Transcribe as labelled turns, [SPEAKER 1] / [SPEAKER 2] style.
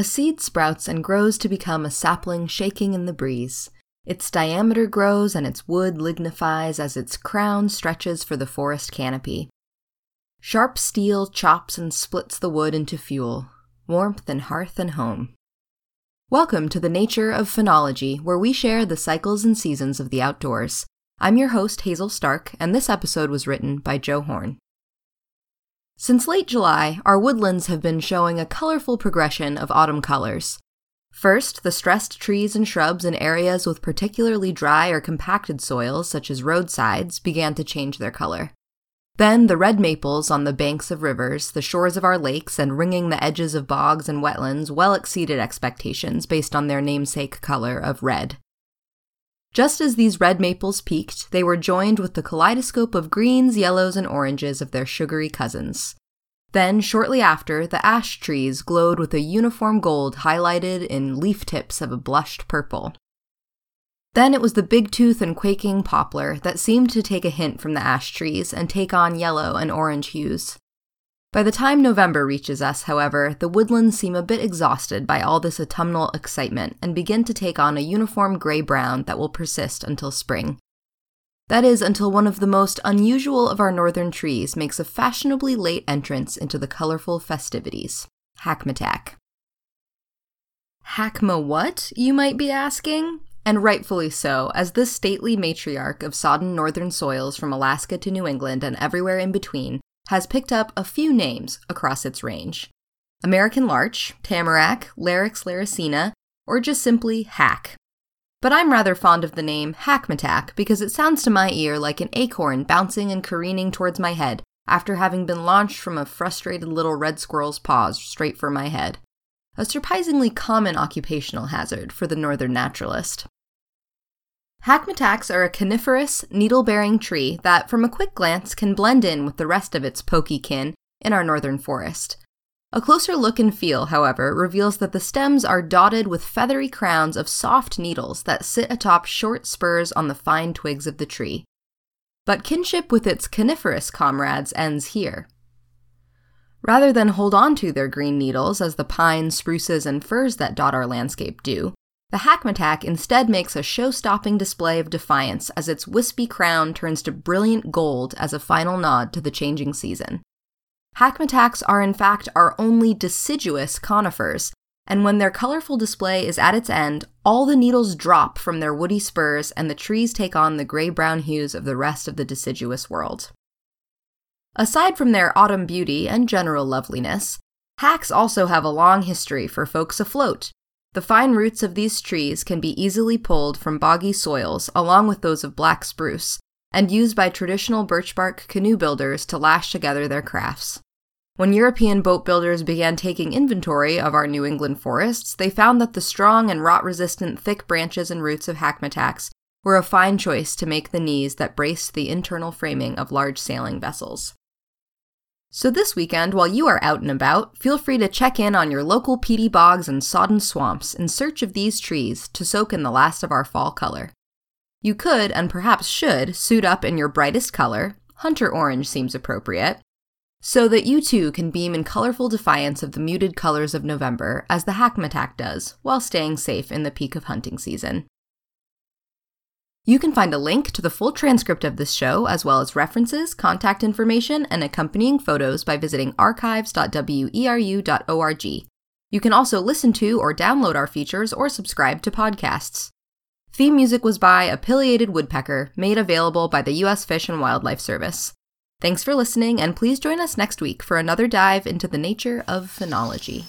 [SPEAKER 1] A seed sprouts and grows to become a sapling shaking in the breeze. Its diameter grows and its wood lignifies as its crown stretches for the forest canopy. Sharp steel chops and splits the wood into fuel, warmth and hearth and home. Welcome to the Nature of Phenology, where we share the cycles and seasons of the outdoors. I'm your host, Hazel Stark, and this episode was written by Joe Horn. Since late July, our woodlands have been showing a colorful progression of autumn colors. First, the stressed trees and shrubs in areas with particularly dry or compacted soils, such as roadsides, began to change their color. Then the red maples on the banks of rivers, the shores of our lakes, and ringing the edges of bogs and wetlands well exceeded expectations based on their namesake color of red. Just as these red maples peaked, they were joined with the kaleidoscope of greens, yellows, and oranges of their sugary cousins. Then, shortly after, the ash trees glowed with a uniform gold highlighted in leaf tips of a blushed purple. Then it was the big tooth and quaking poplar that seemed to take a hint from the ash trees and take on yellow and orange hues. By the time November reaches us, however, the woodlands seem a bit exhausted by all this autumnal excitement and begin to take on a uniform gray brown that will persist until spring. That is, until one of the most unusual of our northern trees makes a fashionably late entrance into the colorful festivities Hackmatack. Hackma what, you might be asking? And rightfully so, as this stately matriarch of sodden northern soils from Alaska to New England and everywhere in between has picked up a few names across its range American larch, tamarack, Larix laricina, or just simply hack. But I'm rather fond of the name hackmatack because it sounds to my ear like an acorn bouncing and careening towards my head after having been launched from a frustrated little red squirrel's paws straight for my head a surprisingly common occupational hazard for the northern naturalist. Hackmatacks are a coniferous, needle bearing tree that, from a quick glance, can blend in with the rest of its pokey kin in our northern forest. A closer look and feel, however, reveals that the stems are dotted with feathery crowns of soft needles that sit atop short spurs on the fine twigs of the tree. But kinship with its coniferous comrades ends here. Rather than hold on to their green needles as the pines, spruces, and firs that dot our landscape do, the hackmatack instead makes a show stopping display of defiance as its wispy crown turns to brilliant gold as a final nod to the changing season. Hackmatacks are in fact our only deciduous conifers, and when their colorful display is at its end, all the needles drop from their woody spurs and the trees take on the gray brown hues of the rest of the deciduous world. Aside from their autumn beauty and general loveliness, hacks also have a long history for folks afloat. The fine roots of these trees can be easily pulled from boggy soils along with those of black spruce, and used by traditional birchbark canoe builders to lash together their crafts. When European boat builders began taking inventory of our New England forests, they found that the strong and rot resistant thick branches and roots of hackmatacks were a fine choice to make the knees that braced the internal framing of large sailing vessels. So, this weekend, while you are out and about, feel free to check in on your local peaty bogs and sodden swamps in search of these trees to soak in the last of our fall color. You could, and perhaps should, suit up in your brightest color, hunter orange seems appropriate, so that you too can beam in colorful defiance of the muted colors of November, as the hackmatack does, while staying safe in the peak of hunting season. You can find a link to the full transcript of this show, as well as references, contact information, and accompanying photos by visiting archives.weru.org. You can also listen to or download our features or subscribe to podcasts. Theme music was by A Woodpecker, made available by the U.S. Fish and Wildlife Service. Thanks for listening, and please join us next week for another dive into the nature of phenology.